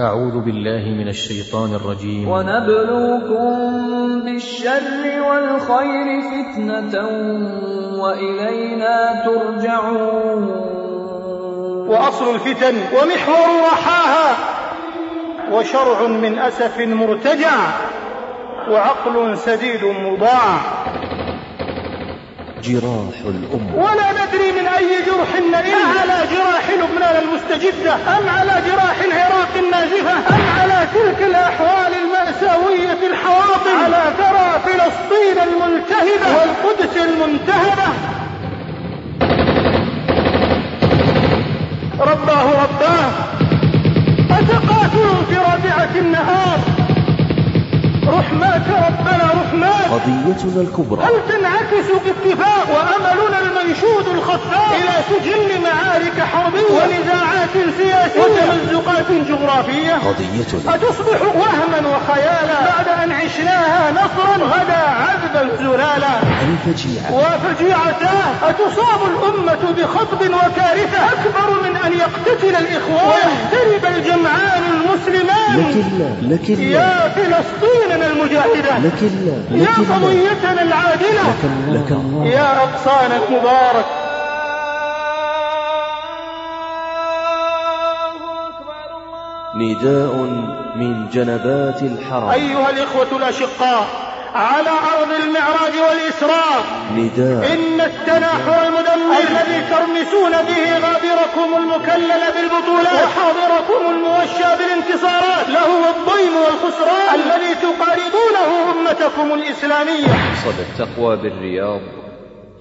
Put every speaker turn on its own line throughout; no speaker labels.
أعوذ بالله من الشيطان الرجيم.
ونبلوكم بالشر والخير فتنة وإلينا ترجعون.
وأصل الفتن ومحور رحاها وشرع من أسف مرتجع وعقل سديد مضاع.
جراح الأمة.
ولا ندري من أي جرح نئن على جراح لبنان المستجدة؟ أم على جراح العراق النازفة؟ أم على تلك الأحوال المأساوية الحواطم على ثرى فلسطين الملتهبة والقدس المنتهبة. رباه رباه. أتقاتل في رابعة النهار؟ رحماك ربنا رحماك.
قضيتنا الكبرى.
هل تنعكس باتفاق وأملنا المنشود الخفاء إلى سجل معارك حربية ونزاعات سياسية وتمزقات جغرافية؟
قضيتنا.
أتصبح وهما وخيالا بعد أن عشناها نصرا غدا عذبا زلالا
الفجيعة
وفجيعتاه أتصاب الأمة بخطب وكارثة أكبر من أن يقتتل الإخوان. ويحترب الجمعان المسلمان.
لكن لكن
يا فلسطيننا المجاهدة
لكن لا
يا قضيتنا العادلة.
لك الله.
يا أقصانا المبارك.
نداء من جنبات الحرم.
أيها الإخوة الأشقاء. على أرض المعراج والإسراء
نداء.
إن التناحر المدمر الذي ترمسون به غابركم المكلل بالبطولات وحاضركم الموشى بالانتصارات لهو الضيم والخسران الذي تقاربونه أمتكم الإسلامية.
صدى التقوى بالرياض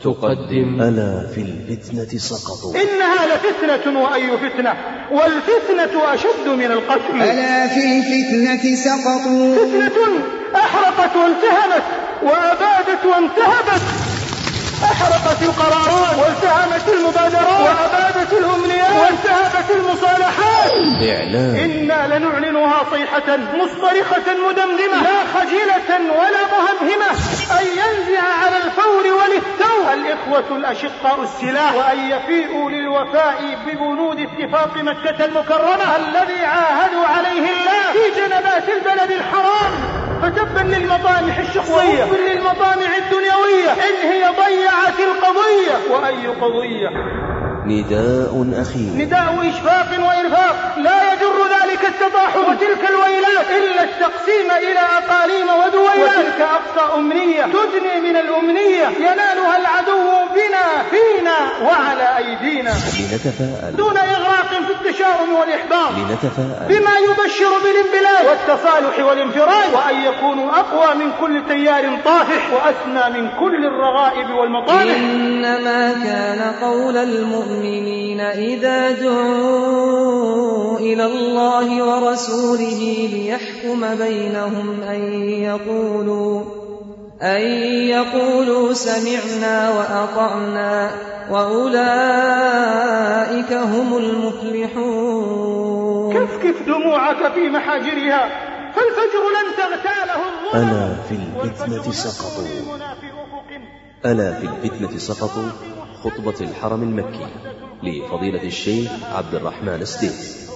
تقدم.
ألا في الفتنة سقطوا.
إنها لفتنة وأي فتنة والفتنة أشد من القتل.
ألا في الفتنة سقطوا.
فتنة أحرقت والتهمت وأبادت وانتهبت. أحرقت القرارات والتهمت المبادرات. وأبادت الأمنيات. وانتهبت المصالحات.
إعلان
إنا لنعلنها صيحة مصطرخة مدمدمة. لا خجلة ولا مهمهمة. أن ينزع على الفور وللتو الإخوة الأشقاء السلاح. وأن يفيئوا للوفاء ببنود اتفاق مكة المكرمة. الذي عاهدوا عليه الله. في جنبات البلد الحرام. فتبا للمطامح الشخصية. وحبا للمطامع الدنيوية. إن هي ضيعت القضية. وأي قضية؟
نداء أخير.
نداء إشفاق وإرفاق لا يجر ذلك التطاحن وتلك الويلات. إلا التقسيم إلى أقاليم ودويلات. وتلك أقصى أمنية. تدني من الأمنية. ينالها العدو بنا فينا وعلى أيدينا.
لنتفاءل.
دون إغراق في التشاؤم والإحباط.
لنتفاءل.
بما يبشر بالانبلاد والتصالح والانفراد. وأن يكونوا أقوى من كل تيار طافح. وأسنى من كل الرغائب والمطامح
إنما كان قول المؤمنين إذا دعوا إلى الله ورسوله ليحكم بينهم أن يقولوا أن يقولوا سمعنا وأطعنا وأولئك هم المفلحون.
كفكف دموعك في محاجرها؟ فالفجر لن تغتاله الظلم؟
ألا في الفتنة سقطوا.
والمسلمون في أفق
ألا في الفتنة سقطوا. خطبة الحرم المكي لفضيلة الشيخ عبد الرحمن السديس.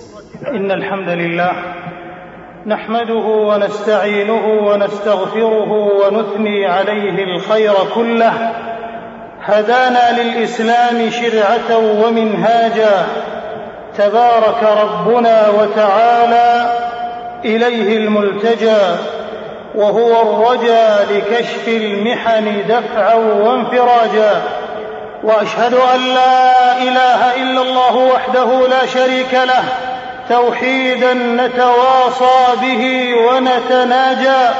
إن الحمد لله نحمده ونستعينه ونستغفره ونثني عليه الخير كله. هدانا للإسلام شرعة ومنهاجا. تبارك ربنا وتعالى إليه الملتجى وهو الرجا لكشف المحن دفعا وانفراجا. وأشهد أن لا إله إلا الله وحده لا شريك له توحيدا نتواصى به ونتناجى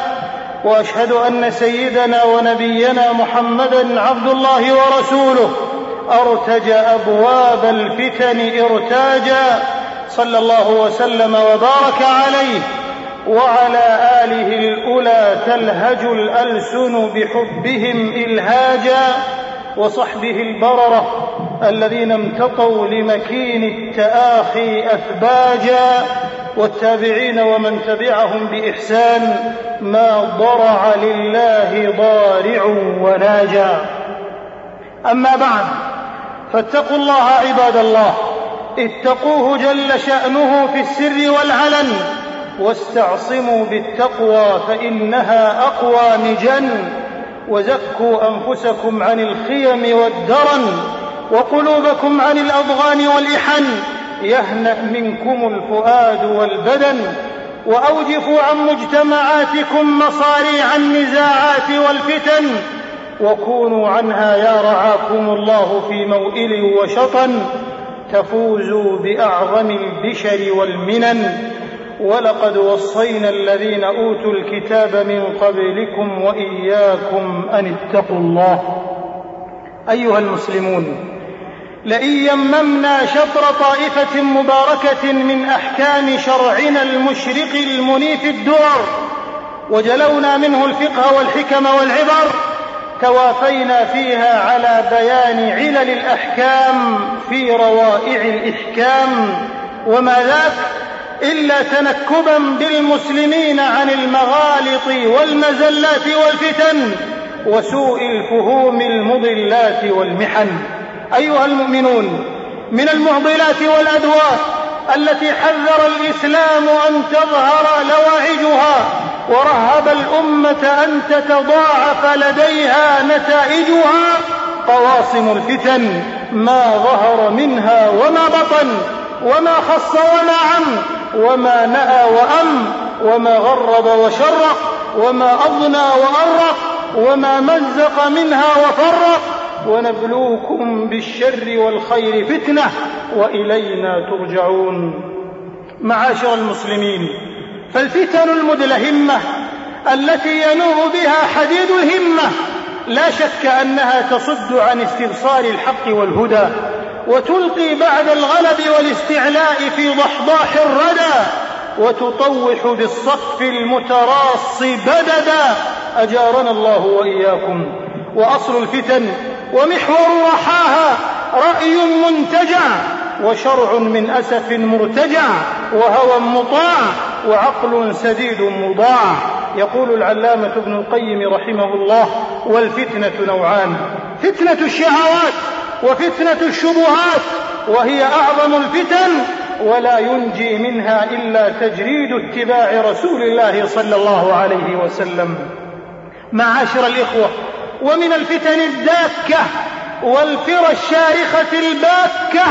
وأشهد أن سيدنا ونبينا محمدا عبد الله ورسوله أرتج أبواب الفتن ارتاجا صلى الله وسلم وبارك عليه وعلى آله الأولى تلهج الألسن بحبهم الهاجا. وصحبه البررة الذين امتطوا لمكين التآخي أثباجا والتابعين ومن تبعهم بإحسان ما ضرع لله ضارع وناجا. أما بعد فاتقوا الله عباد الله اتقوه جل شأنه في السر والعلن واستعصموا بالتقوى فإنها أقوى مجن وزكوا أنفسكم عن الخيم والدرن وقلوبكم عن الأضغان والإحن يهنأ منكم الفؤاد والبدن وأوجفوا عن مجتمعاتكم مصاريع النزاعات والفتن وكونوا عنها يا رعاكم الله في موئل وشطن تفوزوا بأعظم البشر والمنن ولقد وصينا الذين أوتوا الكتاب من قبلكم وإياكم أن اتقوا الله. أيها المسلمون لئن يممنا شطر طائفة مباركة من أحكام شرعنا المشرق المنيف الدرر وجلونا منه الفقه والحكم والعبر توافينا فيها على بيان علل الأحكام في روائع الإحكام وما ذاك إلا تنكبا بالمسلمين عن المغالط والمزلات والفتن وسوء الفهوم المضلات والمحن. أيها المؤمنون من المعضلات والأدواء التي حذر الإسلام أن تظهر لواعجها ورهب الأمة أن تتضاعف لديها نتائجها قواصم الفتن ما ظهر منها وما بطن وما خص وما عم وما نأى وأم وما غرب وشرق وما أضنى وأرق وما مزق منها وفرق. ونبلوكم بالشر والخير فتنة وإلينا ترجعون. معاشر المسلمين فالفتن المدلهمة التي ينوء بها حديد الهمة لا شك أنها تصد عن استبصار الحق والهدى. وتلقي بعد الغلب والاستعلاء في ضحضاح الردى وتطوح بالصف المتراص بددا. أجارنا الله وإياكم. وأصل الفتن ومحور رحاها رأي منتجع وشرع من أسف مرتجع وهوى مطاع وعقل سديد مضاع. يقول العلامة ابن القيم رحمه الله والفتنة نوعان. فتنة الشهوات وفتنة الشبهات وهي أعظم الفتن ولا ينجي منها إلا تجريد اتباع رسول الله صلى الله عليه وسلم. معاشر الإخوة ومن الفتن الداكة والفرى الشارخة الباكة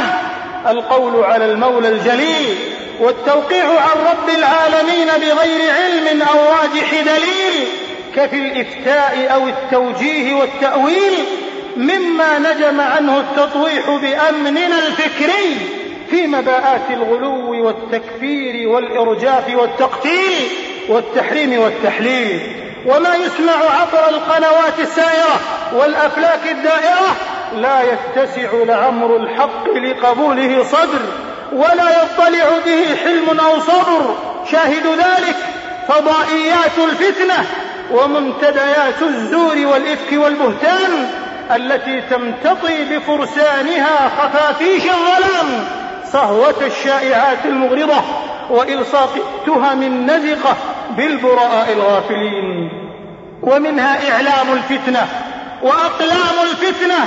القول على المولى الجليل والتوقيع عن رب العالمين بغير علم أو راجح دليل كفي الإفتاء أو التوجيه والتأويل مما نجم عنه التطويح بأمننا الفكري في مباءات الغلو والتكفير والإرجاف والتقتيل والتحريم والتحليل. وما يسمع عبر القنوات السائرة والأفلاك الدائرة لا يتسع لعمر الحق لقبوله صدر ولا يطلع به حلم أو صبر. شاهد ذلك فضائيات الفتنة ومنتديات الزور والإفك والبهتان التي تمتطي بفرسانها خفافيش الظلام صهوة الشائعات المغرضة وإلصاق التهم النزقة بالبراء الغافلين. ومنها إعلام الفتنة وأقلام الفتنة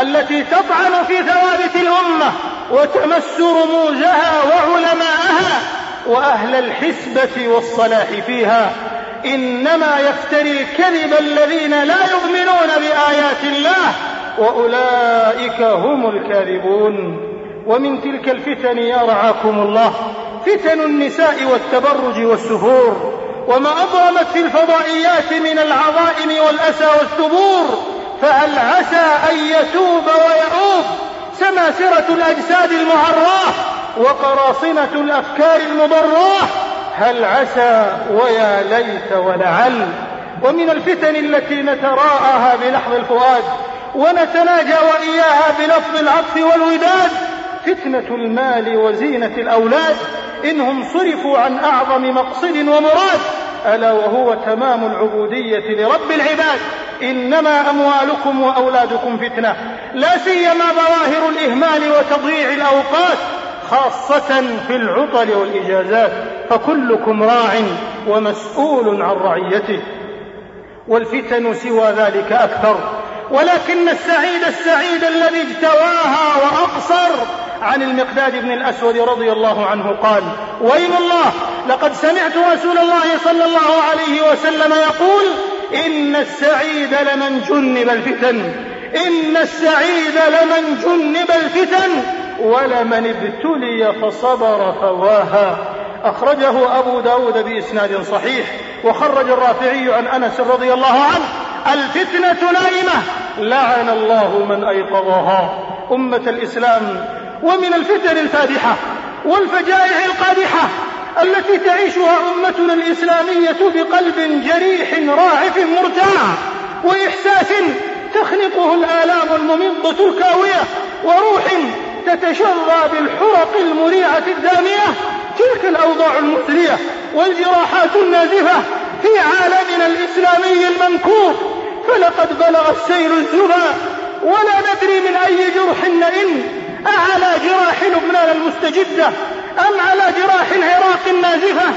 التي تطعن في ثوابت الأمة وتمس رموزها وعلماءها وأهل الحسبة والصلاح فيها. إنما يفتري الكذب الذين لا يؤمنون بآيات الله وأولئك هم الكاذبون. ومن تلك الفتن يا رعاكم الله فتن النساء والتبرج والسفور. وما أضرمت في الفضائيات من العظائم والأسى والثبور فهل عسى أن يتوب ويعوب سماسرة الأجساد المعراة وقراصنة الأفكار المضراه هل عسى ويا ليت ولعل؟ ومن الفتن التي نتراءاها بلحظ الفؤاد ونتناجى وإياها بلفظ العطف والوداد فتنة المال وزينة الأولاد إنهم صرفوا عن أعظم مقصد ومراد ألا وهو تمام العبودية لرب العباد؟ إنما أموالكم وأولادكم فتنة لا سيما ظواهر الإهمال وتضييع الأوقات خاصة في العطل والإجازات. فكلكم راع ومسؤول عن رعيته. والفتن سوى ذلك أكثر. ولكن السعيد السعيد الذي اجتواها وأقصر. عن المقداد بن الأسود رضي الله عنه قال ويم الله لقد سمعت رسول الله صلى الله عليه وسلم يقول إن السعيد لمن جنب الفتن. إن السعيد لمن جنب الفتن. ولمن ابتلي فصبر فواها. أخرجه أبو داود بإسناد صحيح وخرج الرافعي عن أنس رضي الله عنه الفتنة نائمة. لعن الله من أيقظها. أمة الإسلام ومن الفتن الفادحة والفجائع القادحة التي تعيشها أمتنا الإسلامية بقلب جريح راعف مرتاع وإحساس تخنقه الآلام الممضة الكاوية وروح تتشظى بالحرق المريعة الدامية. تلك الأوضاع المثلية والجراحات النازفة في عالمنا الإسلامي المنكوف فلقد بلغ السيل الزبا ولا ندري من أي جرح نئن أعلى جراح لبنان المستجدة أم على جراح العراق النازفة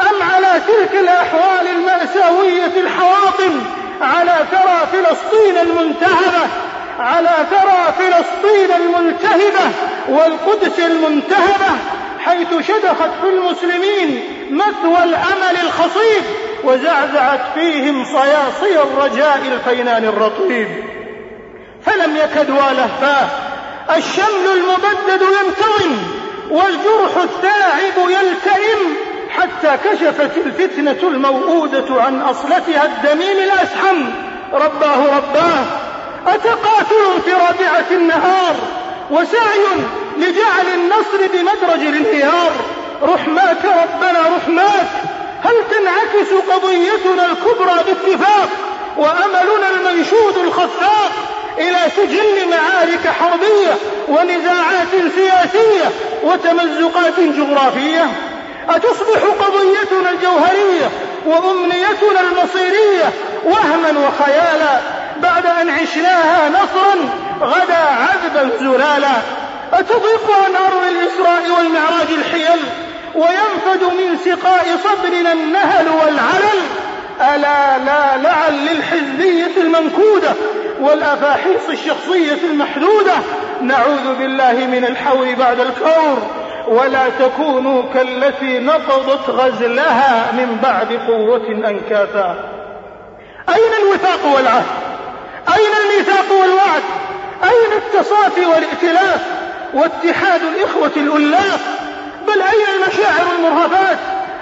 أم على تلك الأحوال المأساوية الحواطم على ثرى فلسطين المنتهبة على ثرى فلسطين الملتهبة والقدس المنتهبة. حيث شدخت في المسلمين مثوى الأمل الخصيب وزعزعت فيهم صياصي الرجاء الفينان الرطيب. فلم يكد ولهفاه الشمل المبدد ينتظم والجرح الثاعب يلتئم حتى كشفت الفتنة الموؤودة عن أصلتها الدميم الأسحم رباه رباه أتقاتل في رابعة النهار وسعي لجعل النصر بمدرج الانهيار رحماك ربنا رحماك هل تنعكس قضيتنا الكبرى باتفاق وأملنا المنشود الخفاق إلى سجل معارك حربية ونزاعات سياسية وتمزقات جغرافية؟ أتصبح قضيتنا الجوهرية وأمنيتنا المصيرية وهما وخيالا بعد أن عشناها نصرا غدا عذبا زلالا. أتضيق عن أرض الإسراء والمعراج الحيل وينفد من سقاء صدرنا النهل والعلل. ألا لا لعل للحزبية المنكودة والأفاحيص الشخصية المحدودة. نعوذ بالله من الحور بعد الكور. ولا تكونوا كالتي نقضت غزلها من بعد قوة أنكاثا. أين الوثاق والعهد؟ أين الميثاق والوعد؟ أين التصافي والائتلاف؟ واتحاد الإخوة الألاف بل أين المشاعر المرهفات؟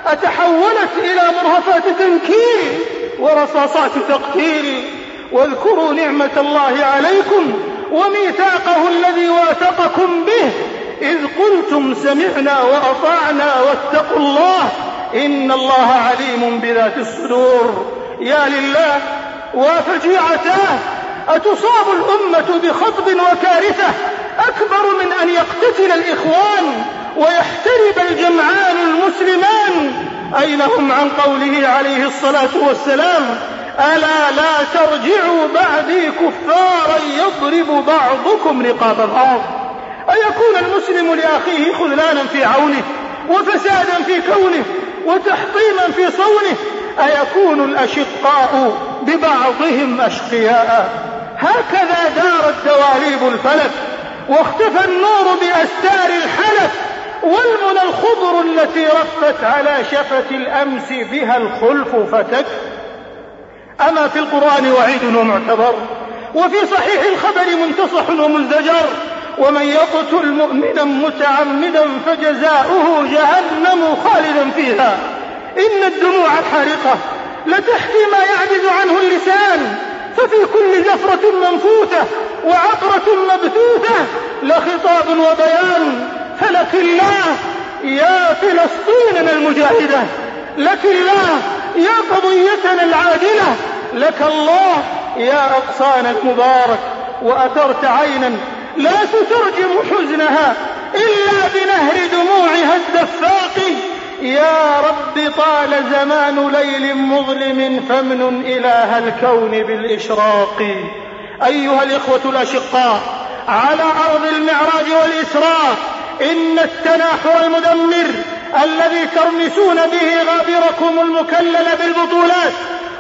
أتحولت إلى مرهفات تنكيل ورصاصات تقتيل واذكروا نعمة الله عليكم وميثاقه الذي واثقكم به. إذ قلتم سمعنا وأطعنا واتقوا الله إن الله عليم بذات الصدور. يا لله وفجيعتاه أتصاب الأمة بخطب وكارثة أكبر من أن يقتتل الإخوان ويحترب الجمعان المسلمان. أين هم عن قوله عليه الصلاة والسلام؟ ألا لا ترجعوا بعدي كفارا يضرب بعضكم رقاب بعض. أيكون المسلم لأخيه خذلانا في عونه وفسادا في كونه وتحطيما في صونه؟ أيكون الأشقاء ببعضهم أشقياء؟ هكذا دارت دواليب الفلك. واختفى النور بأستار الحلف والمنى الخضر التي رفت على شفة الأمس بها الخلف فتك. أما في القرآن وعيد ومعتبر وفي صحيح الخبر منتصح ومزدجر ومن يقتل مؤمنا متعمدا فجزاؤه جهنم خالدا فيها. إن الدموع الحارقة لتحكي ما يعجز عنه اللسان ففي كل زفرة منفوتة وعطرة مبثوثة لخطاب وبيان فلك الله يا فلسطيننا المجاهدة. لك الله يا قضيتنا العادلة. لك الله يا أقصانا المبارك وأثرت عينا لا تترجم حزنها إلا بنهر دموعها الدفاق. يا رب طال زمان ليل مظلم فمن إله الكون بالإشراق. أيها الإخوة الأشقاء على أرض المعراج والإسراء إن التناحر المدمر الذي ترمسون به غابركم المكلل بالبطولات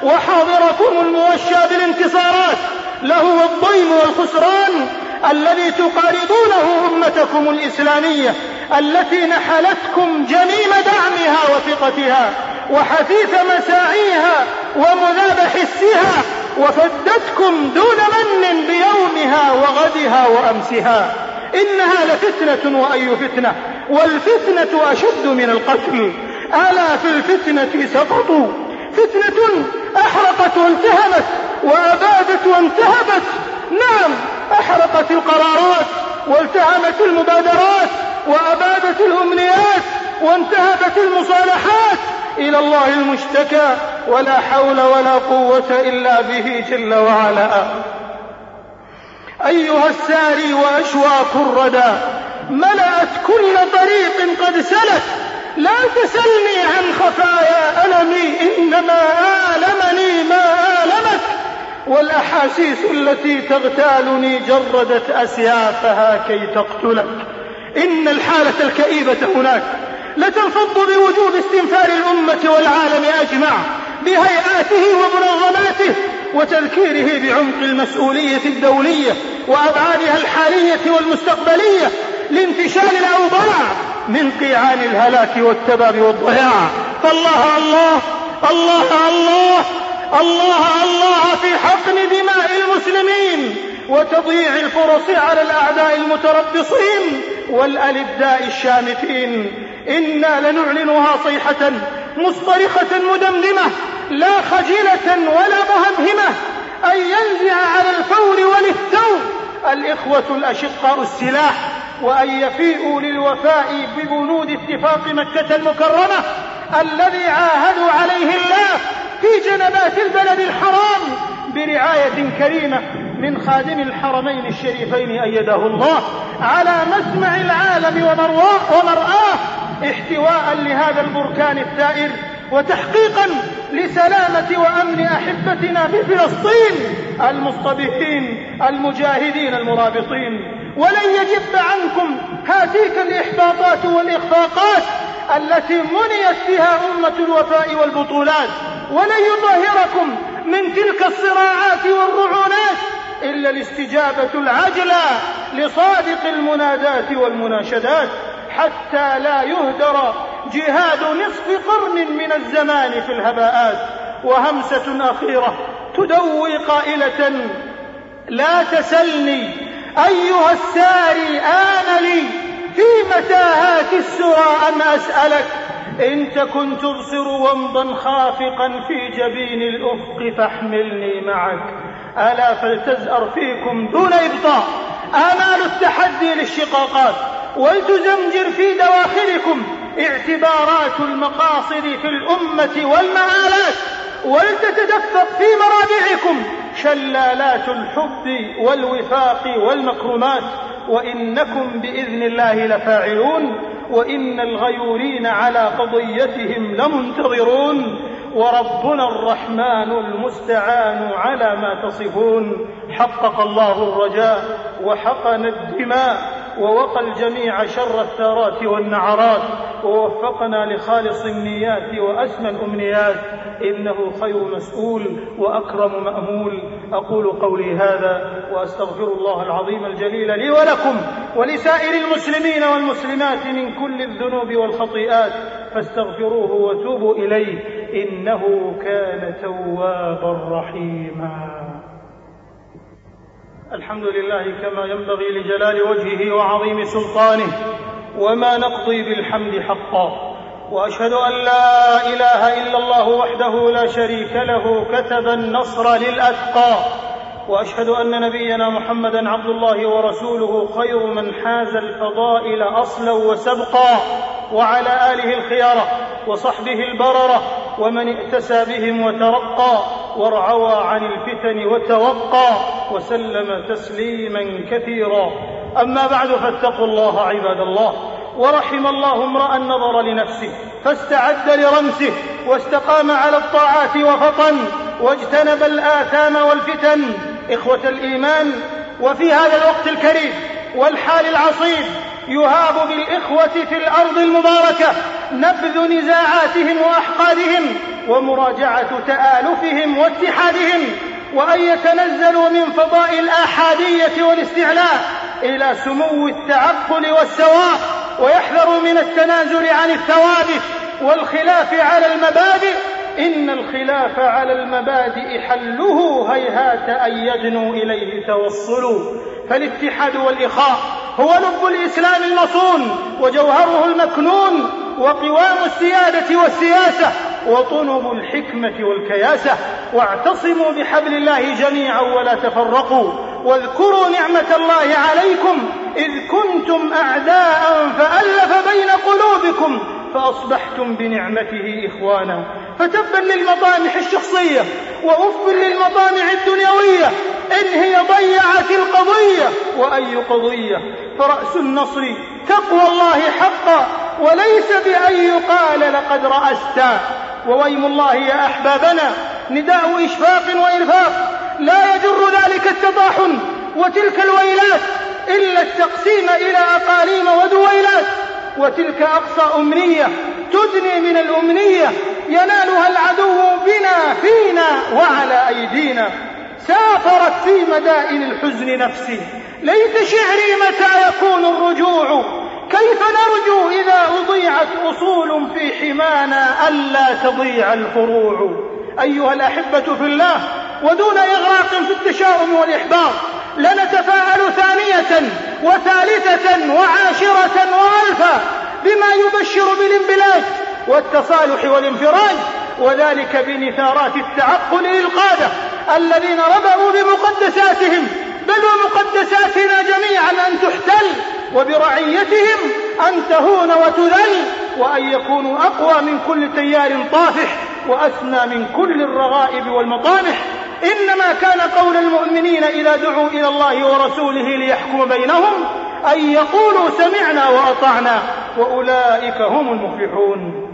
وحاضركم الموشى بالانتصارات لهو الضيم والخسران الذي تقارضونه أمتكم الإسلامية التي نحلتكم جميم دعمها وثقتها وحثيث مساعيها ومذاب حسها وفدتكم دون من بيومها وغدها وأمسها. إنها لفتنة وأي فتنة. والفتنة أشد من القتل. ألا في الفتنة سقطوا. فتنة أحرقت والتهمت وأبادت وانتهبت. نعم أحرقت القرارات والتهمت المبادرات وأبادت الأمنيات وانتهبت المصالحات. إلى الله المشتكى ولا حول ولا قوة إلا به جل وعلا. أيها الساري وأشواك الردى ملأت كل طريق قد سلك لا تسلني عن خفايا ألمي إنما آلمني ما آلمك. والأحاسيس التي تغتالني جردت أسيافها كي تقتلك. إن الحالة الكئيبة هناك. لتنفض بوجوب استنفار الأمة والعالم أجمع بهيئاته ومنظماته وتذكيره بعمق المسؤولية الدولية وأبعادها الحالية والمستقبلية لانتشال الأوضاع من قيعان الهلاك والتباب والضياع. فالله الله الله الله الله الله في حقن دماء المسلمين. وتضييع الفرص على الأعداء المتربصين والألداء الشامتين. إنا لنعلنها صيحة مصطرخة مدمدمة لا خجلة ولا مهمهمة أن ينزع على الفور وللثور. الإخوة الأشقاء السلاح وأن يفيئوا للوفاء ببنود اتفاق مكة المكرمة الذي عاهدوا عليه الله في جنبات البلد الحرام برعاية كريمة. من خادم الحرمين الشريفين أيده الله على مسمع العالم ومرآه احتواء لهذا البركان الثائر وتحقيقا لسلامة وأمن أحبتنا في فلسطين المصطبحين المجاهدين المرابطين. ولن يجب عنكم هاتيك الإحباطات والإخفاقات التي منيت فيها أمة الوفاء والبطولات. ولن يطهركم من تلك الصراعات والرعونات إلا الاستجابة العجلة لصادق المنادات والمناشدات حتى لا يهدر جهاد نصف قرن من الزمان في الهباءات. وهمسة أخيرة تدوي قائلة لا تسلني أيها الساري آن لي في متاهات السرى أم أسألك إن تكن تبصر ومضا خافقا في جبين الأفق فاحملني معك. ألا فلتزأر فيكم دون إبطاء. آمال التحدي للشقاقات ولتزمجر في دواخلكم اعتبارات المقاصد في الأمة والمآلات ولتتدفق في مرابعكم شلالات الحب والوفاق والمكرمات وإنكم بإذن الله لفاعلون وإن الغيورين على قضيتهم لمنتظرون. وربنا الرحمن المستعان على ما تصفون. حقق الله الرجاء وحقن الدماء. ووقى الجميع شر الثارات والنعرات ووفقنا لخالص النيات وأسمى الأمنيات. إنه خير مسؤول وأكرم مأمول. أقول قولي هذا وأستغفر الله العظيم الجليل لي ولكم ولسائر المسلمين والمسلمات من كل الذنوب والخطيئات. فاستغفروه وتوبوا إليه. إنه كان توابا رحيما. الحمد لله كما ينبغي لجلال وجهه وعظيم سلطانه وما نقضي بالحمد حقا. وأشهد أن لا إله إلا الله وحده لا شريك له كتب النصر للأتقى. وأشهد أن نبينا محمدا عبد الله ورسوله خير من حاز الفضائل أصلا وسبقا. وعلى آله الخيارة وصحبه البررة ومن ائتسى بهم وترقى وارعوى عن الفتن وتوقى. وسلم تسليما كثيرا. أما بعد فاتقوا الله عباد الله. ورحم الله امرأ نظر لنفسه فاستعد لرمسه واستقام على الطاعات وفطن واجتنب الآثام والفتن. إخوة الإيمان وفي هذا الوقت الكريم والحال العصيب يهاب بالإخوة في الأرض المباركة نبذ نزاعاتهم وأحقادهم ومراجعة تآلفهم واتحادهم. وأن يتنزلوا من فضاء الآحادية والاستعلاء إلى سمو التعقل والسواء ويحذروا من التنازل عن الثوابت والخلاف على المبادئ. إن الخلاف على المبادئ حله هيهات أن يدنوا إليه توصلوا. فالاتحاد والإخاء هو لب الإسلام المصون وجوهره المكنون وقوام السيادة والسياسة وطنب الحكمة والكياسة واعتصموا بحبل الله جميعا ولا تفرقوا واذكروا نعمة الله عليكم إذ كنتم أعداء فألف بين قلوبكم فأصبحتم بنعمته إخوانا. فتبا للمطامح الشخصية وأف للمطامع الدنيوية. إن هي ضيعت القضية وأي قضية. فرأس النصر تقوى الله حقا وليس بأن يقال لقد رأست. وويم الله يا أحبابنا نداء إشفاق وإرفاق. لا يجر ذلك التطاحن وتلك الويلات إلا التقسيم إلى أقاليم ودويلات. وتلك أقصى أمنية تدني من الأمنية ينالها العدو بنا فينا وعلى أيدينا. سافرت في مدائن الحزن نفسي. ليت شعري متى يكون الرجوع؟ كيف نرجو إذا أضيعت أصول في حمانا ألا تضيع الفروع؟ أيها الأحبة في الله ودون إغراق في التشاؤم والإحباط لنتفاءل ثانية وثالثة وعاشرة وألفا بما يبشر بالانبلاج والتصالح والانفراج وذلك بنثارات التعقل للقادة الذين ربأوا بمقدساتهم بل ومقدساتنا جميعا أن تحتل وبرعيتهم أن تهون وتذل وأن يكونوا أقوى من كل تيار طافح وأثنى من كل الرغائب والمطامح. إنما كان قول المؤمنين إذا دعوا إلى الله ورسوله ليحكم بينهم أن يقولوا سمعنا وأطعنا وأولئك هم المفلحون.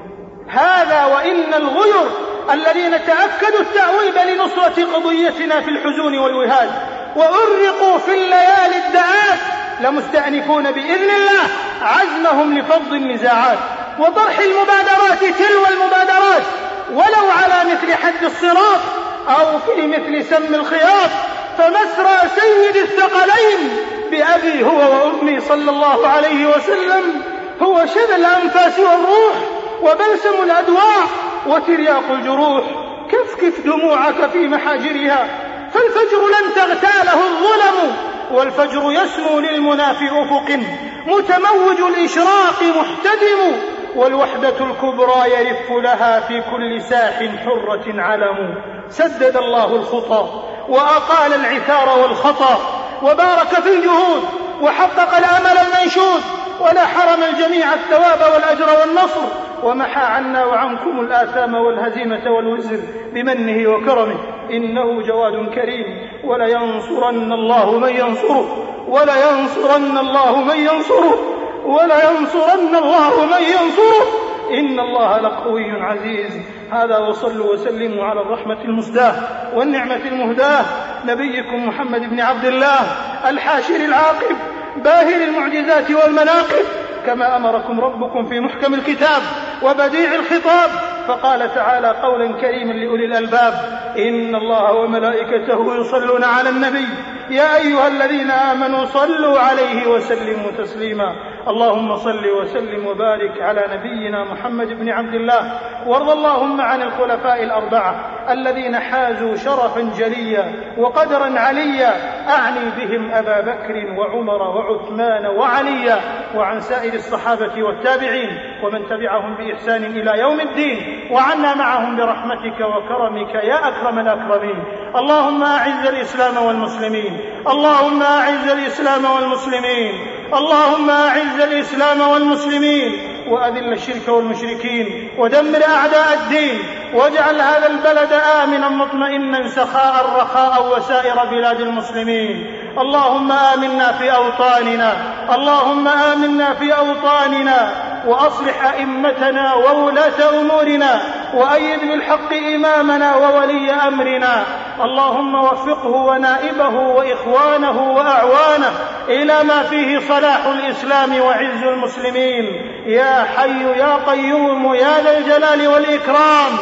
هذا وإن الغير الذين تأكدوا التأويب لنصرة قضيتنا في الحزون والوهاد وأرقوا في الليالي الدعات لمستأنفون بإذن الله عزمهم لفض النزاعات وطرح المبادرات تلو المبادرات ولو على مثل حد الصراط أو في مثل سم الخياط فمسرى سيد الثقلين بأبي هو وأمي صلى الله عليه وسلم هو شذا الأنفاس والروح وبلسم الأدواء وترياق الجروح. كفكف دموعك في محاجرها فالفجر لن تغتاله الظلم والفجر يسمو للمنى في أفق. متموج الإشراق محتدم والوحدة الكبرى يرف لها في كل ساح حرة علم. سدد الله الخطى وأقال العثار والخطى وبارك في الجهود وحقق الأمل المنشود ولا حرم الجميع الثواب والأجر والنصر. ومحى عنا وعنكم الآثام والهزيمة والوزر بمنه وكرمه. إنه جواد كريم. ولينصرن الله من ينصره. ولينصرن الله من ينصره. ولينصرن الله من ينصره. إن الله لقوي عزيز. هذا وصلوا وسلموا على الرحمة المسداة والنعمة المهداة. نبيكم محمد بن عبد الله الحاشر العاقب باهر المعجزات والمناقب. كما أمركم ربكم في محكم الكتاب وبديع الخطاب. فقال تعالى قولا كريما لأولي الألباب إن الله وملائكته يصلون على النبي. يا أيها الذين آمنوا صلوا عليه وسلموا تسليما. اللهم صل وسلم وبارك على نبينا محمد بن عبد الله. وارض اللهم عن الخلفاء الأربعة الذين حازوا شرفا جليا وقدرا عليا. أعني بهم أبا بكر وعمر وعثمان وعليا وعن سائر الصحابة والتابعين ومن تبعهم بإحسان إلى يوم الدين. وعنا معهم برحمتك وكرمك يا أكرم الأكرمين. اللهم أعز الإسلام والمسلمين. اللهم أعز الإسلام والمسلمين. اللهم أعز الإسلام والمسلمين وأذل الشرك والمشركين ودمر أعداء الدين واجعل هذا البلد آمنا مطمئنا سخاء رخاء وسائر بلاد المسلمين. اللهم آمنا في أوطاننا. اللهم آمنا في أوطاننا. وأصلح أئمتنا وولاة أمورنا وأيد بالحق إمامنا وولي أمرنا. اللهم وفقه ونائبه وإخوانه وأعوانه إلى ما فيه صلاح الإسلام وعز المسلمين. يا حي يا قيوم يا ذا الجلال والإكرام.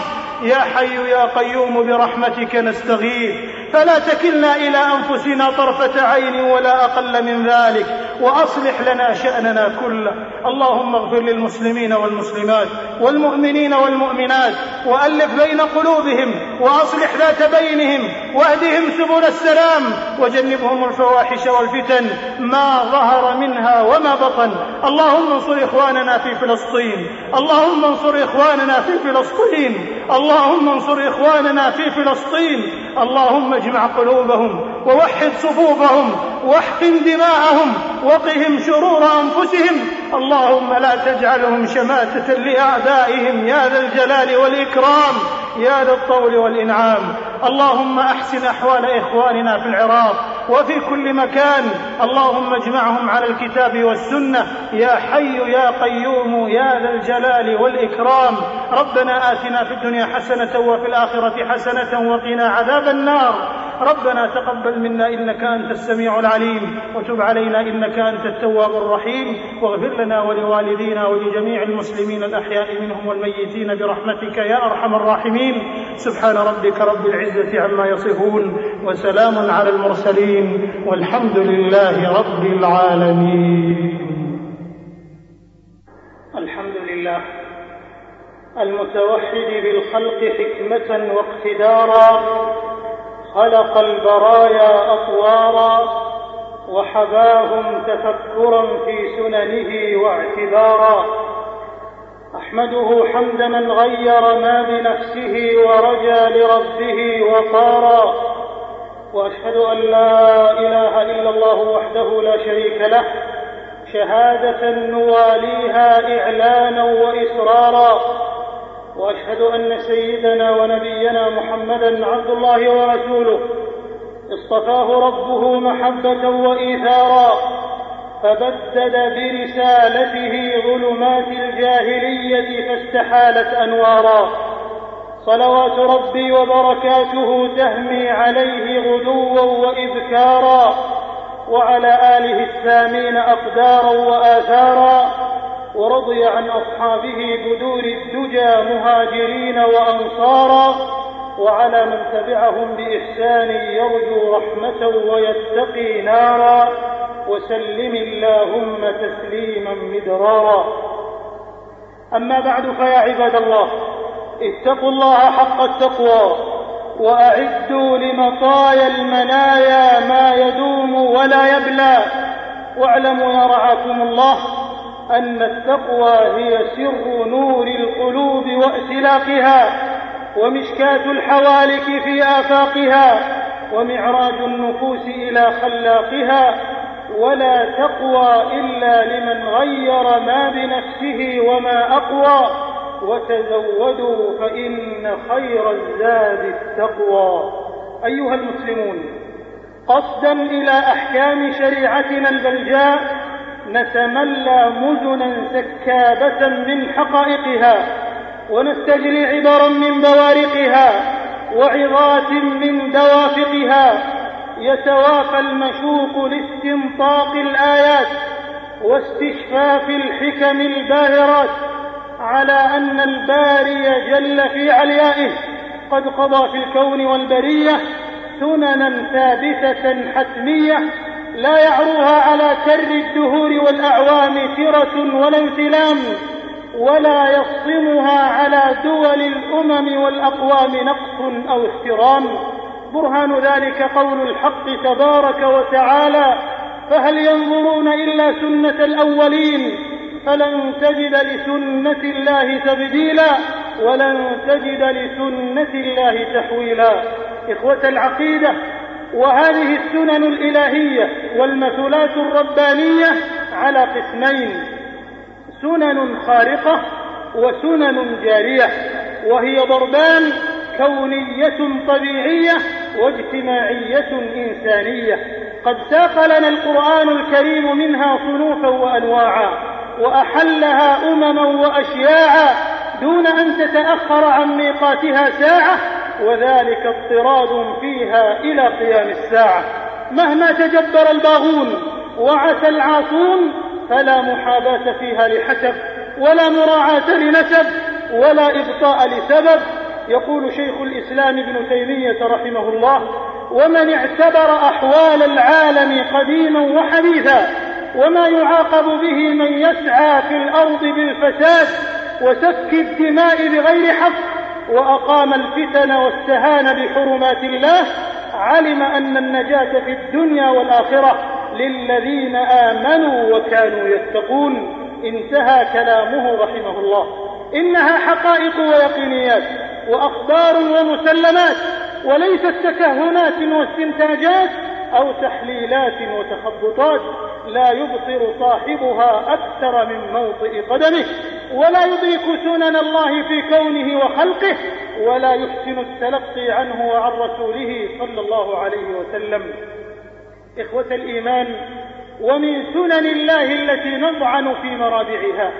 يا حي يا قيوم برحمتك نستغيث. فلا تكلنا إلى أنفسنا طرفة عين ولا أقل من ذلك وأصلح لنا شأننا كله. اللهم اغفر للمسلمين والمسلمات والمؤمنين والمؤمنات وألف بين قلوبهم وأصلح ذات بينهم واهدهم سبل السلام وجنبهم الفواحش والفتن ما ظهر منها وما بطن. اللهم انصر إخواننا في فلسطين. اللهم انصر إخواننا في فلسطين. اللهم انصر إخواننا في فلسطين. اللهم اجمع قلوبهم ووحد صفوفهم واحقن دماءهم وقهم شرور أنفسهم. اللهم لا تجعلهم شماتة لأعدائهم يا ذا الجلال والإكرام. يا ذا الطول والإنعام. اللهم أحسن أحوال إخواننا في العراق وفي كل مكان. اللهم اجمعهم على الكتاب والسنة. يا حي يا قيوم يا ذا الجلال والإكرام. ربنا آتنا في الدنيا حسنة وفي الآخرة حسنة وقنا عذاب النار. ربنا تقبل منا إنك أنت السميع العليم. وتب علينا إنك أنت التواب الرحيم. واغفر لنا ولوالدينا ولجميع المسلمين الأحياء منهم والميتين برحمتك يا أرحم الراحمين. سبحان ربك رب العزة عما يصفون وسلام على المرسلين والحمد لله رب العالمين. الحمد لله المتوحد بالخلق حكمة واقتدارا خلق البرايا أطوارا وحباهم تفكرا في سننه واعتبارا. أحمده حمد من غير ما بنفسه ورجى لربه وقارا. وأشهد أن لا إله إلا الله وحده لا شريك له شهادة نواليها إعلانا وإسرارا وأشهد أن سيدنا ونبينا محمدا عبد الله ورسوله اصطفاه ربه محبة وإيثارا. فبدد برسالته ظلمات الجاهلية فاستحالت أنوارا. صلوات ربي وبركاته تهمي عليه غدوا وإذكارا وعلى آله السامين أقدارا وآثارا ورضي عن أصحابه بدور الدجى مهاجرين وأنصارا وعلى من تبعهم بإحسان يرجو رحمة ويتقي نارا. وسلم اللهم تسليما مدرارا. أما بعد فيا عباد الله اتقوا الله حق التقوى وأعدوا لمطايا المنايا ما يدوم ولا يبلى. واعلموا يا رعاكم الله أن التقوى هي سر نور القلوب واسلاقها ومشكاة الحوالك في آفاقها ومعراج النفوس إلى خلاقها ولا تقوى إلا لمن غير ما بنفسه وما أقوى. وتزودوا فإن خير الزاد التقوى. أيها المسلمون قصدا إلى أحكام شريعتنا البلجاء نتملى مدنا سكابة من حقائقها ونستجلي عبرا من بوارقها وعظات من دوافقها يتوافى المشوق لاستنطاق الآيات واستشفاف الحكم الباهرات على أن الباري جل في عليائه قد قضى في الكون والبرية سننا ثابتة حتمية لا يعروها على كر الدهور والأعوام ترة ولا انسلام ولا يصمها على دول الأمم والأقوام نقص أو احترام برهان ذلك قول الحق تبارك وتعالى فهل ينظرون إلا سنة الأولين؟ فلن تجد لسنة الله تبديلا ولن تجد لسنة الله تحويلا. إخوة العقيدة وهذه السنن الإلهية والمثلات الربانية على قسمين سنن خارقة وسنن جارية وهي ضربان كونية طبيعية واجتماعية إنسانية. قد ساق لنا القرآن الكريم منها صنوفا وأنواعا وأحلها أمما وأشياعا دون أن تتأخر عن ميقاتها ساعة وذلك اضطراد فيها إلى قيام الساعة. مهما تجبر الباغون وعسى العاصون فلا محاباة فيها لحسب ولا مراعاة لنسب ولا إبطاء لسبب. يقول شيخ الإسلام ابن تيمية رحمه الله ومن اعتبر أحوال العالم قديما وحديثا وما يعاقب به من يسعى في الأرض بالفساد وسفك الدماء بغير حق وأقام الفتن واستهان بحرمات الله علم أن النجاة في الدنيا والآخرة للذين آمنوا وكانوا يتقون. انتهى كلامه رحمه الله. إنها حقائق ويقينيات. وأخبار ومسلمات وليست تكهنات واستنتاجات أو تحليلات وتخبطات لا يبصر صاحبها أكثر من موطئ قدمه ولا يدرك سنن الله في كونه وخلقه ولا يحسن التلقي عنه وعن رسوله صلى الله عليه وسلم. إخوة الإيمان ومن سنن الله التي نطعن في مرابعها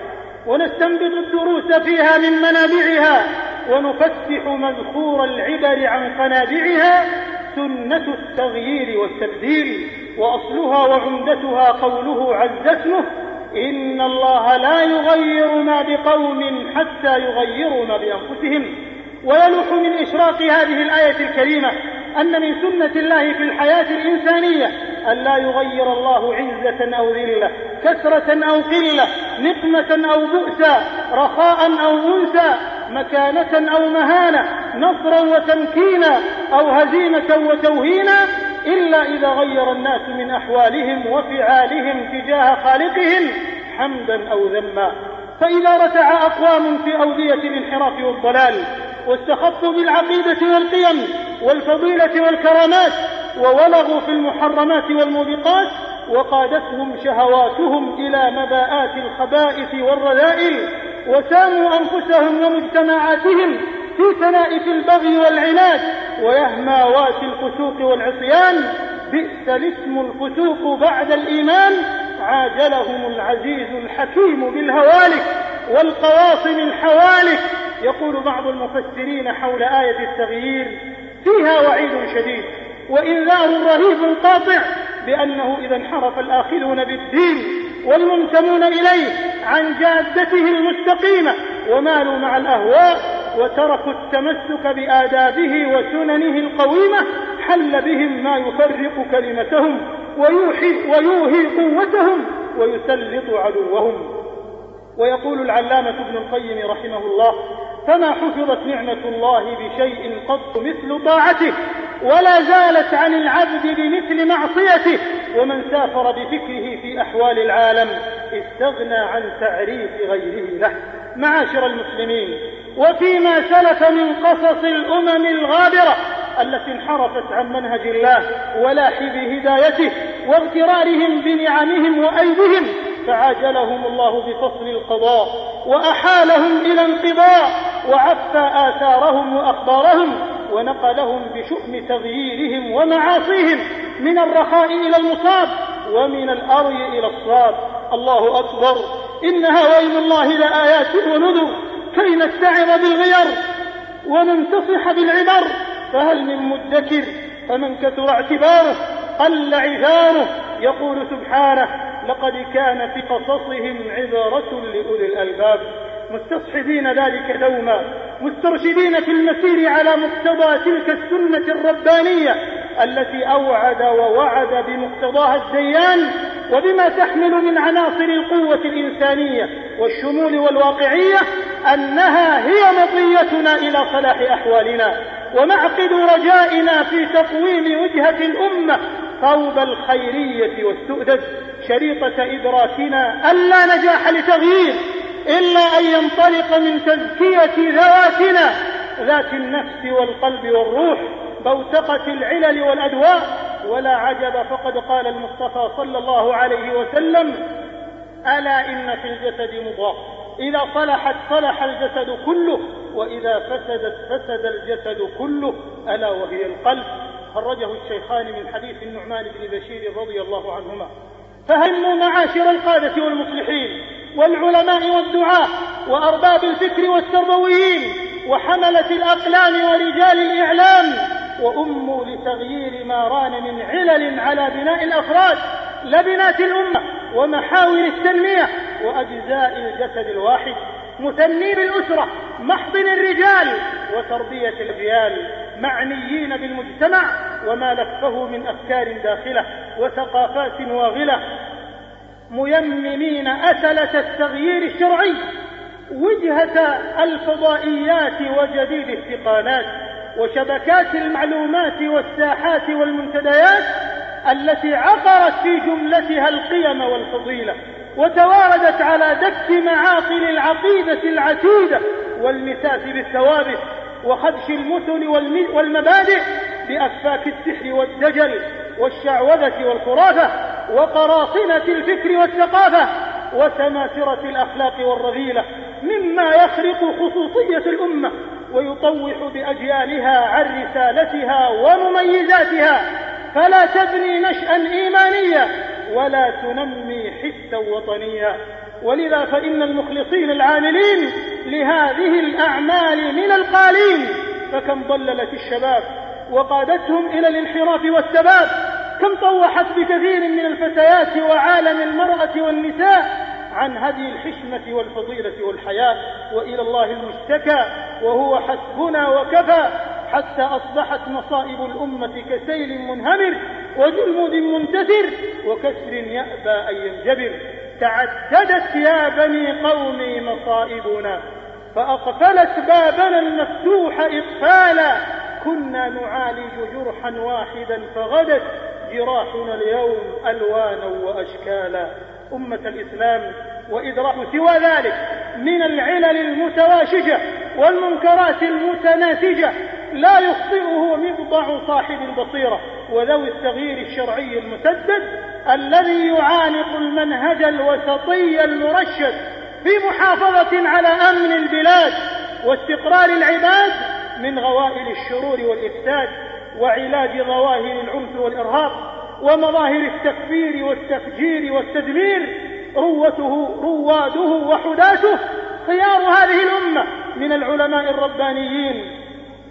ونستنبط الدروس فيها من منابعها ونفتح مذخور العبر عن قنابعها سنة التغيير والتبديل وأصلها وعمدتها قوله عز اسمه إن الله لا يغير ما بقوم حتى يغيروا ما بأنفسهم. ويلوح من إشراق هذه الآية الكريمة أن من سنة الله في الحياة الإنسانية أن لا يغير الله عزة أو ذلة كثرة أو قلة نقمة أو بؤسا رخاء أو أنسا مكانة أو مهانة نصرا وتمكينا أو هزيمة وتوهينا إلا إذا غير الناس من أحوالهم وفعالهم تجاه خالقهم حمدا أو ذما. فإذا رتع أقوام في أودية الانحراف والضلال واستخفوا بالعقيدة والقيم والفضيلة والكرامات وولغوا في المحرمات والموبقات وقادتهم شهواتهم إلى مباءات الخبائث والرذائل وساموا أنفسهم ومجتمعاتهم في كنائس البغي والعناد ويهماوات الفسوق والعصيان بئس الاسم الفسوق بعد الإيمان عاجلهم العزيز الحكيم بالهوالك والقواصم الحوالك يقول بعض المفسرين حول آية التغيير فيها وعيد شديد وإنذار رهيب قاطع بأنه إذا انحرف الآخذون بالدين والمنتمون إليه عن جادته المستقيمة ومالوا مع الأهواء وتركوا التمسك بآدابه وسننه القويمة حل بهم ما يفرق كلمتهم ويوحي ويوهي قوتهم ويسلط عدوهم. ويقول العلامة ابن القيم رحمه الله فما حفظت نعمة الله بشيء قط مثل طاعته ولا زالت عن العبد بمثل معصيته. ومن سافر بفكره في أحوال العالم استغنى عن تعريف غيره له. معاشر المسلمين وفيما سلف من قصص الأمم الغابرة التي انحرفت عن منهج الله ولاحب هدايته واغترارهم بنعمهم وأيدهم فعاجلهم الله بفصل القضاء وأحالهم إلى انقضاء. وعفى آثارهم وأخبارهم ونقلهم بشؤم تغييرهم ومعاصيهم من الرخاء إلى المصاب ومن الأري إلى الصاب. الله أكبر. إنها وإن الله لآيات ونذر. كي نتعظ بالغير وننتصح بالعبر. فهل من مدكر فمن كثر اعتباره؟ قل عثاره يقول سبحانه لقد كان في قصصهم عبرة لأولي الألباب. مستصحبين ذلك دوما مسترشدين في المسير على مقتضى تلك السنة الربانية التي أوعد ووعد بمقتضاها الديان وبما تحمل من عناصر القوة الإنسانية والشمول والواقعية أنها هي مطيتنا إلى صلاح أحوالنا ومعقد رجائنا في تقويم وجهة الأمة ثوب الخيرية والسؤدد شريطة إدراكنا ألا نجاح لتغيير إلا أن ينطلق من تزكية ذواتنا ذات النفس والقلب والروح بوتقة العلل والأدواء. ولا عجب فقد قال المصطفى صلى الله عليه وسلم ألا إن في الجسد مضغة إذا صلحت صلح الجسد كله وإذا فسدت فسد الجسد كله ألا وهي القلب. خرجه الشيخان من حديث النعمان بن بشير رضي الله عنهما. فهموا معاشر القادة والمصلحين. والعلماء والدعاة وأرباب الفكر والتربويين وحملة الأقلام ورجال الإعلام وأموا لتغيير ما ران من علل على بناء الأفراد لبنات الأمة ومحاور التنمية وأجزاء الجسد الواحد مثني بالأسرة محضن الرجال تربية الأجيال معنيين بالمجتمع وما لفه من أفكار داخلة وثقافات واغلة ميممين أسلة التغيير الشرعي وجهة الفضائيات وجديد الثقالات وشبكات المعلومات والساحات والمنتديات التي عقرت في جملتها القيم والفضيلة وتواردت على دك معاقل العقيدة العتيدة والمساس بالثوابت وخدش المثل والمبادئ بأفاك السحر والدجل والشعوذة والخرافة وقراصنة الفكر والثقافة وسماسرة الأخلاق والرذيلة مما يخرق خصوصية الأمة ويطوح بأجيالها عن رسالتها ومميزاتها. فلا تبني نشأ إيمانيا ولا تنمي حسا وطنيا. ولذا فإن المخلصين العاملين لهذه الأعمال من القالين. فكم ضللت الشباب وقادتهم إلى الانحراف والثبات كم طوحت بكثير من الفتيات وعالم المرأة والنساء عن هدي الحشمة والفضيلة والحياة وإلى الله المشتكى وهو حسبنا وكفى حتى أصبحت مصائب الأمة كسيل منهمر وجلمود منتثر وكسر يأبى أن ينجبر. تعددت يا بني قومي مصائبنا فأقفلت بابنا المفتوح إقفالا. كنا نعالج جرحا واحدا فغدت جراحنا اليوم ألوانا وأشكالا. أمة الإسلام وإدراك سوى ذلك من العلل المتواشجة والمنكرات المتناسجة. لا يخطئه مبضع صاحب البصيرة وذوي التغيير الشرعي المسدد الذي يعانق المنهج الوسطي المرشد في محافظة على أمن البلاد واستقرار العباد من غوائل الشرور والإفساد وعلاج ظواهر العنف والإرهاب ومظاهر التكفير والتفجير والتدمير روته رواده وحداته خيار هذه الأمة من العلماء الربانيين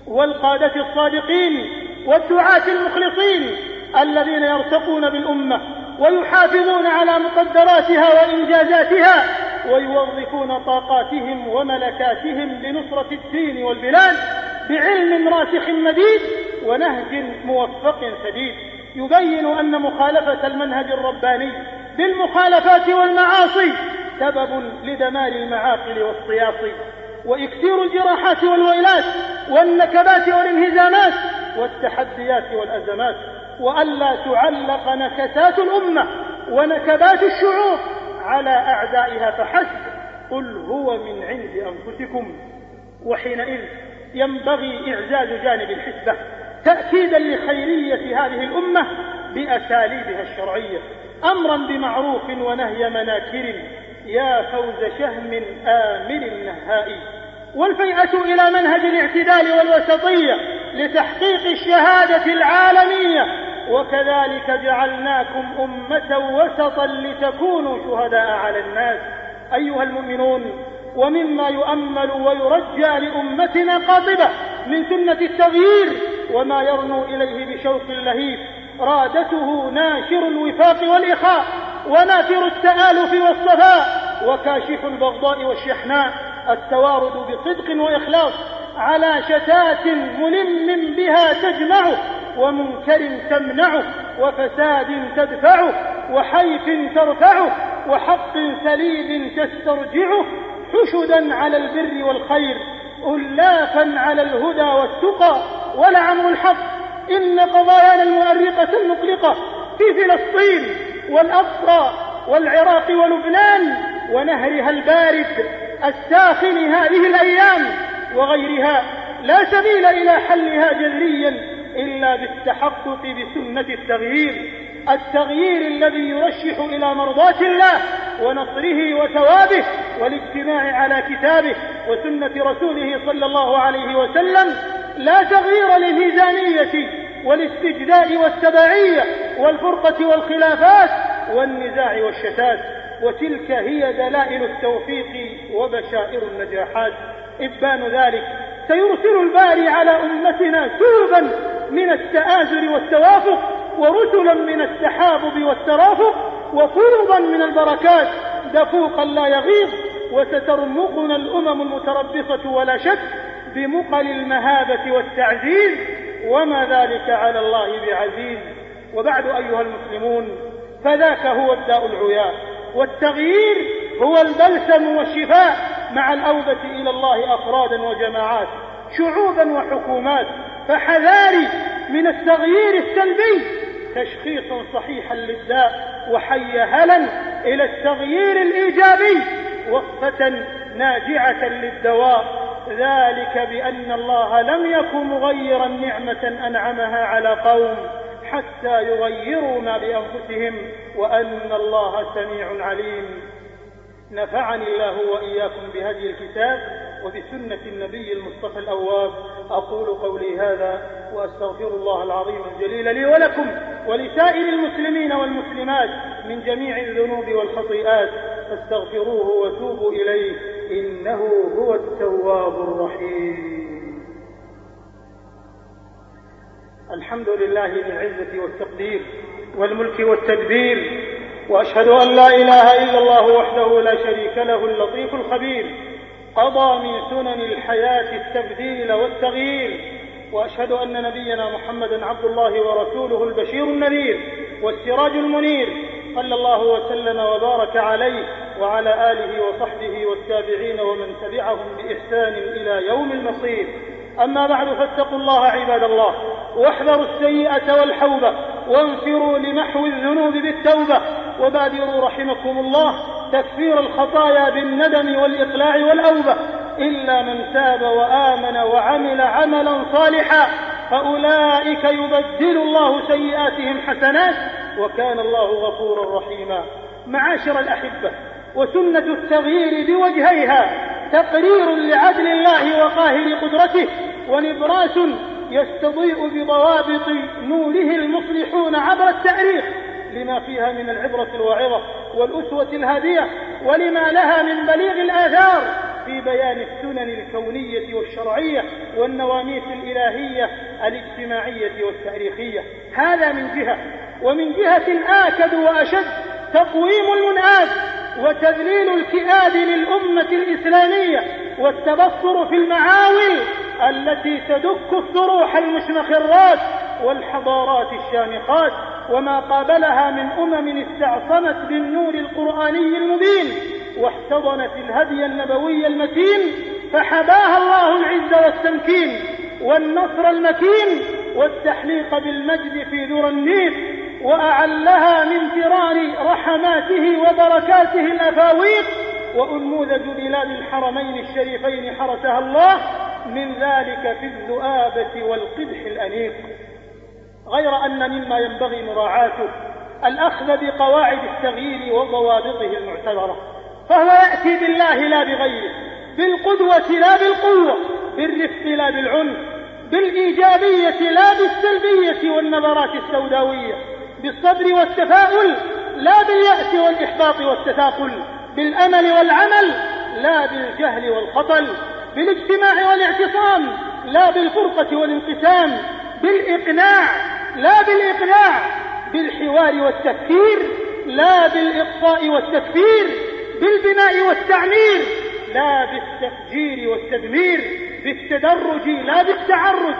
والقادة الصادقين والدعاة المخلصين الذين يرتقون بالأمة ويحافظون على مقدراتها وإنجازاتها ويوظفون طاقاتهم وملكاتهم لنصرة الدين والبلاد بعلم راسخ مديد ونهج موفق سديد يبين أن مخالفة المنهج الرباني بالمخالفات والمعاصي سبب لدمار المعاقل والصياصي وإكثير الجراحات والويلات والنكبات والانهزامات والتحديات والأزمات وألا تعلق نكسات الأمة ونكبات الشعوب على أعدائها فحسب. قل هو من عند أنفسكم. وحينئذ ينبغي إعزاز جانب الحسبة. تأكيدا لخيرية هذه الأمة بأساليبها الشرعية. أمرا بمعروف ونهي مناكر. يا فوز شهم آمن نهائي والفيئة إلى منهج الاعتدال والوسطية لتحقيق الشهادة العالمية. وكذلك جعلناكم أمة وسطا لتكونوا شهداء على الناس. أيها المؤمنون ومما يؤمل ويرجى لأمتنا قاطبة من سنة التغيير وما يرنو إليه بشوق لهيب رادته ناشر الوفاق والإخاء ونافر التآلف والصفاء وكاشف البغضاء والشحناء. التوارد بصدق وإخلاص على شتات ملم بها تجمعه ومنكر تمنعه وفساد تدفعه وحيف ترفعه وحق سليم تسترجعه حشدا على البر والخير ألافا على الهدى والتقى ولعمر الحق. إن قضايانا المؤرقة المقلقة في فلسطين والأقصى والعراق ولبنان ونهرها البارد الساخن هذه الأيام وغيرها. لا سبيل إلى حلها جذريا إلا بالتحقق بسنة التغيير. التغيير الذي يرشح إلى مرضاة الله ونصره وثوابه والاجتماع على كتابه وسنة رسوله صلى الله عليه وسلم لا تغيير للميزانية والاستجداء والتبعية والفرقة والخلافات والنزاع والشتات وتلك هي دلائل التوفيق وبشائر النجاحات. إبان ذلك سيرسل الباري على أمتنا سوبا من التآزر والتوافق ورسلا من التحابب والترافق وفوضا من البركات دفوقا لا يغيظ وسترمقنا الأمم المتربصة ولا شك بمقل المهابة والتعزيز وما ذلك على الله بعزيز. وبعد أيها المسلمون فذاك هو الداء العياء والتغيير هو البلسم والشفاء مع الأوبة إلى الله أفرادا وجماعات شعوبا وحكومات فحذاري من التغيير السلبي تشخيصا صحيحا للداء وحيهلا إلى التغيير الإيجابي وقفة ناجعة للدواء. ذلك بأن الله لم يكن مغيرا نعمة أنعمها على قوم حتى يغيروا ما بأنفسهم وأن الله سميع عليم. نفعني الله وإياكم بهدي الكتاب. وبسنة النبي المصطفى الأواب أقول قولي هذا وأستغفر الله العظيم الجليل لي ولكم ولسائر المسلمين والمسلمات من جميع الذنوب والخطيئات فاستغفروه وتوبوا إليه إنه هو التواب الرحيم. الحمد لله للعزة والتقدير والملك والتدبير وأشهد أن لا إله إلا الله وحده لا شريك له اللطيف الخبير قضى من سنن الحياة التبديل والتغيير وأشهد أن نبينا محمدا عبد الله ورسوله البشير النذير والسراج المنير صلى الله وسلم وبارك عليه وعلى آله وصحبه والتابعين ومن تبعهم بإحسان إلى يوم المصير. أما بعد فاتقوا الله عباد الله واحذروا السيئة والحوبة وانفروا لمحو الذنوب بالتوبة وبادروا رحمكم الله تكفير الخطايا بالندم والإقلاع والأوبة إلا من تاب وآمن وعمل عملا صالحا فأولئك يبدل الله سيئاتهم حسنات وكان الله غفورا رحيما. معاشر الأحبة وسنة التغيير بوجهيها تقرير لعدل الله وقاهر قدرته ونبراس يستضيء بضوابط نوره المصلحون عبر التاريخ لما فيها من العبرة الواعظة. والأسوة الهادية ولما لها من بليغ الآثار في بيان السنن الكونية والشرعية والنواميس الإلهية الاجتماعية والتاريخية. هذا من جهة. ومن جهة آكد وأشد تقويم المنآد وتذليل الكئاب للأمة الإسلامية والتبصر في المعاول التي تدك الصروح المشمخرات والحضارات الشامخات وما قابلها من أمم استعصمت بالنور القرآني المبين واحتضنت الهدي النبوي المتين فحباها الله العز والتمكين والنصر المكين والتحليق بالمجد في ذرى النيل وأعلها من فرار رحماته وبركاته الأفاويق وأنموذج بلاد الحرمين الشريفين حرسها الله من ذلك في الذؤابة والقدح الأنيق غير أن مما ينبغي مراعاته الأخذ بقواعد التغيير وضوابطه المعتبرة فهو يأتي بالله لا بغيره بالقدوة لا بالقوة بالرفق لا بالعنف بالإيجابية لا بالسلبية والنظرات السوداوية بالصبر والتفاؤل لا باليأس والإحباط والتثاقل بالأمل والعمل لا بالجهل والخطل بالاجتماع والاعتصام لا بالفرقة والانقسام بالإقناع لا بالإقناع بالحوار والتفكير لا بالإقصاء والتكفير بالبناء والتعمير لا بالتفجير والتدمير بالتدرج لا بالتعرج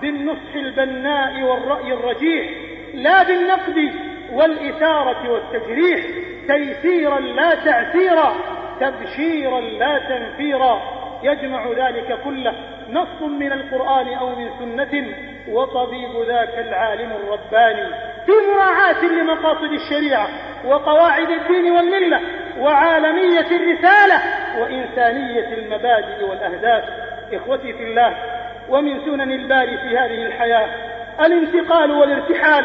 بالنصح البناء والرأي الرجيح لا بالنقد والإثارة والتجريح تيسيرا لا تعسيرا تبشيرا لا تنفيرا. يجمع ذلك كله نص من القرآن أو من سنة وطبيب ذاك العالم الرباني في مراعاة لمقاصد الشريعة وقواعد الدين والملة وعالمية الرسالة وإنسانية المبادئ والأهداف. إخوتي في الله ومن سنن الباري في هذه الحياة الانتقال والارتحال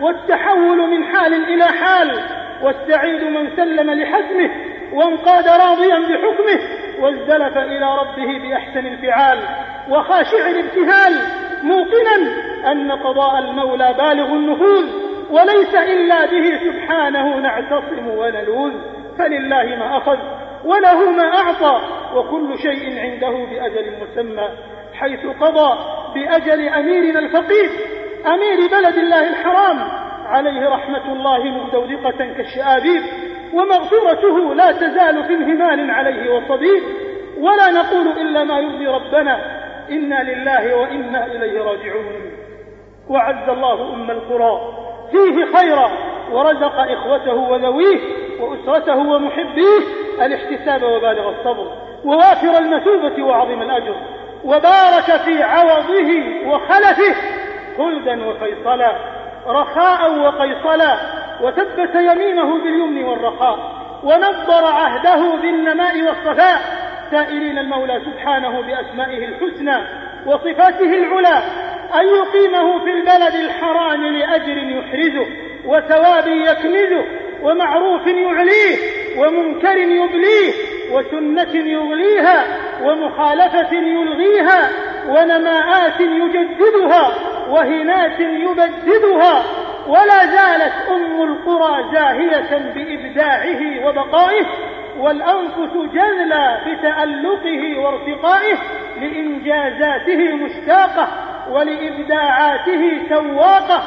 والتحول من حال إلى حال والسعيد من سلم لحزمه وانقاد راضيا بحكمه وازدلف إلى ربه بأحسن الفعال وخاشع الابتهال موقنا أن قضاء المولى بالغ النفوذ وليس إلا به سبحانه نعتصم ونلوذ. فلله ما أخذ وله ما أعطى وكل شيء عنده بأجل مسمى. حيث قضى بأجل أميرنا الفقيد أمير بلد الله الحرام. عليه رحمة الله مدودقة كالشآبيب ومغفرته لا تزال في انهمال عليه وصديد ولا نقول إلا ما يرضي ربنا إنا لله وإنا إليه راجعون. وعز الله أم القرى. فيه خيرا. ورزق إخوته وذويه وأسرته ومحبيه الاحتساب وبالغ الصبر. ووافر المثوبة وعظم الأجر. وبارك في عوضه وخلفه خلدا وفيصلا. رخاء وقيصلا. وثبت يمينه باليمن والرخاء. ونظر عهده بالنماء والصفاء. سائلين المولى سبحانه بأسمائه الحسنى وصفاته العلى أن يقيمه في البلد الحرام لأجر يحرزه وثواب يكنزه ومعروف يعليه ومنكر يبليه وسنة يغليها ومخالفة يلغيها ونماءات يجددها وهنات يبددها ولا زالت أم القرى زاهية بإبداعه وبقائه والأنفس جذلى بتألقه وارتقائه لإنجازاته مشتاقة ولإبداعاته سواقة.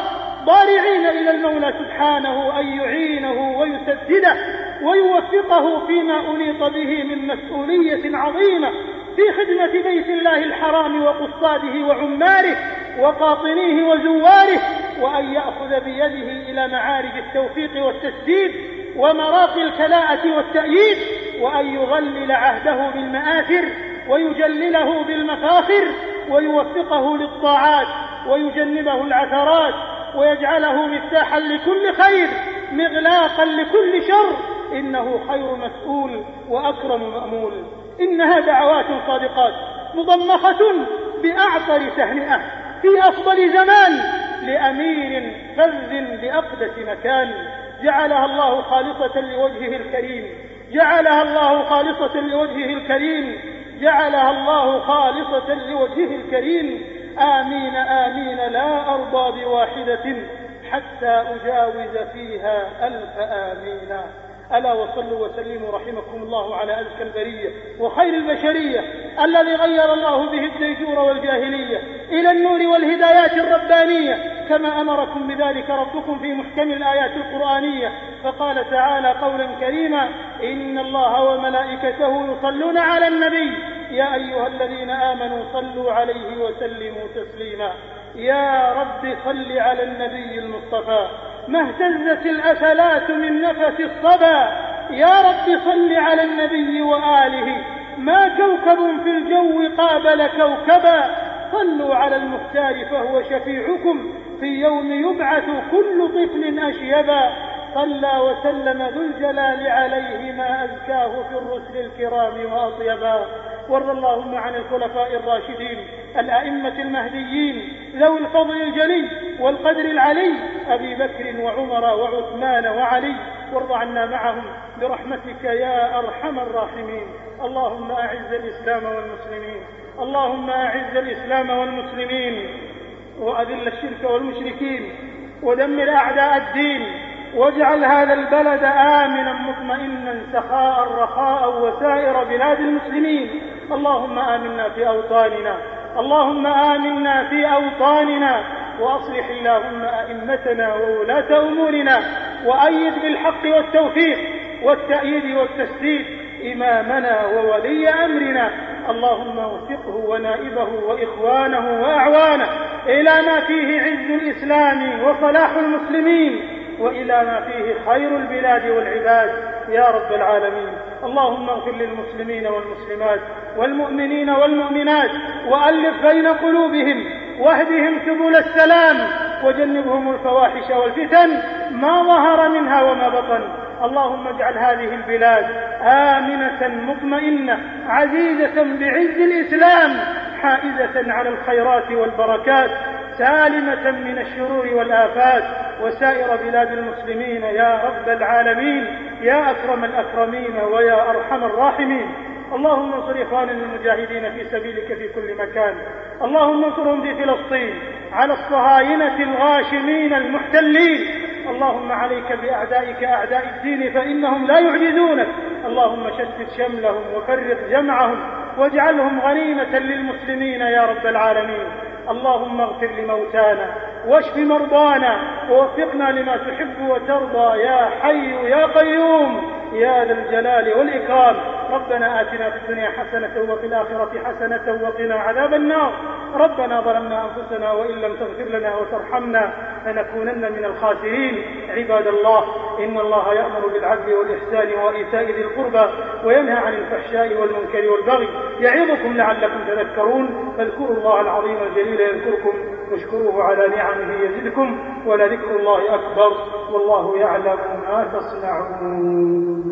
ضارعين إلى المولى سبحانه أن يعينه ويسدده ويوفقه فيما أنيط به من مسؤولية عظيمة في خدمة بيت الله الحرام وقصاده وعماره وقاطنيه وزواره وأن يأخذ بيده إلى معارج التوفيق والتسديد ومراقي الكلاءة والتأييد وأن يغلل عهده بالمآثر ويجلله بالمفاخر ويوفقه للطاعات ويجنبه العثرات ويجعله مفتاحا لكل خير مغلاقا لكل شر إنه خير مسؤول وأكرم مأمول. إنها دعوات صادقات مضمخة بأعطر تهنئة في أفضل زمان لأمير فذ لأقدس مكان. جعلها الله خالصة لوجهه الكريم. جعلها الله خالصة لوجهه الكريم. جعلها الله خالصة لوجهه الكريم. آمين آمين لا أرضى بواحدة حتى أجاوز فيها ألف آمين. ألا وصلوا وسلموا رحمكم الله على أزكى البرية وخير البشرية الذي غير الله به الديجور والجاهلية إلى النور والهدايات الربانية كما أمركم بذلك ربكم في محكم الآيات القرآنية فقال تعالى قولا كريما إن الله وملائكته يصلون على النبي يا أيها الذين آمنوا صلوا عليه وسلموا تسليما يا رب صل على النبي المصطفى ما اهتزت الأثلات من نفس الصبا يا رب صل على النبي وآله. ما كوكب في الجو قابل كوكبا. صلوا على المختار فهو شفيعكم. في يوم يبعث كل طفل أشيبا. صلى وسلم ذو الجلال عليه ما أزكاه في الرسل الكرام وأطيبا. وارض اللهم عن الخلفاء الراشدين. الأئمة المهديين ذوي الفضل الجلي والقدر العلي أبي بكر وعمر وعثمان وعلي وارض عنا معهم برحمتك يا أرحم الراحمين. اللهم أعز الإسلام والمسلمين. اللهم أعز الإسلام والمسلمين. وأذل الشرك والمشركين. ودمر أعداء الدين. واجعل هذا البلد آمنا مطمئنا سخاء رخاء وسائر بلاد المسلمين. اللهم آمنا في أوطاننا. اللهم آمنا في أوطاننا وأصلح اللهم أئمتنا وولاة أمورنا وأيد بالحق والتوفيق والتأييد والتسديد إمامنا وولي أمرنا. اللهم وفقه ونائبه وإخوانه وأعوانه. إلى ما فيه عز الإسلام وصلاح المسلمين. وإلى ما فيه خير البلاد والعباد. يا رب العالمين. اللهم اغفر للمسلمين والمسلمات والمؤمنين والمؤمنات وألف بين قلوبهم واهدهم سبل السلام وجنبهم الفواحش والفتن ما ظهر منها وما بطن. اللهم اجعل هذه البلاد آمنة مطمئنة عزيزة بعز الإسلام حائزة على الخيرات والبركات سالمة من الشرور والآفات وسائر بلاد المسلمين يا رب العالمين يا أكرم الأكرمين ويا أرحم الراحمين. اللهم انصر إخواننا المجاهدين في سبيلك في كل مكان. اللهم انصرهم في فلسطين على الصهاينة الغاشمين المحتلين. اللهم عليك بأعدائك أعداء الدين فإنهم لا يعجزونك. اللهم شتت شملهم وفرق جمعهم واجعلهم غنيمة للمسلمين يا رب العالمين. اللهم اغفر لموتانا واشف مرضانا ووفقنا لما تحب وترضى يا حي يا قيوم يا ذا الجلال والإكرام. ربنا آتنا في الدنيا حسنة وفي الآخرة حسنة وقنا عذاب النار. ربنا ظلمنا أنفسنا وإن لم تغفر لنا وترحمنا لنكونن من الخاسرين. عباد الله إن الله يأمر بالعدل والإحسان وإيتاء ذي القربى وينهى عن الفحشاء والمنكر والبغي. يعظكم لعلكم تذكرون. فاذكروا الله العظيم الجليل يذكركم. واشكروه على نعمه يزدكم. ولذكر الله أكبر. والله يعلم ما تصنعون.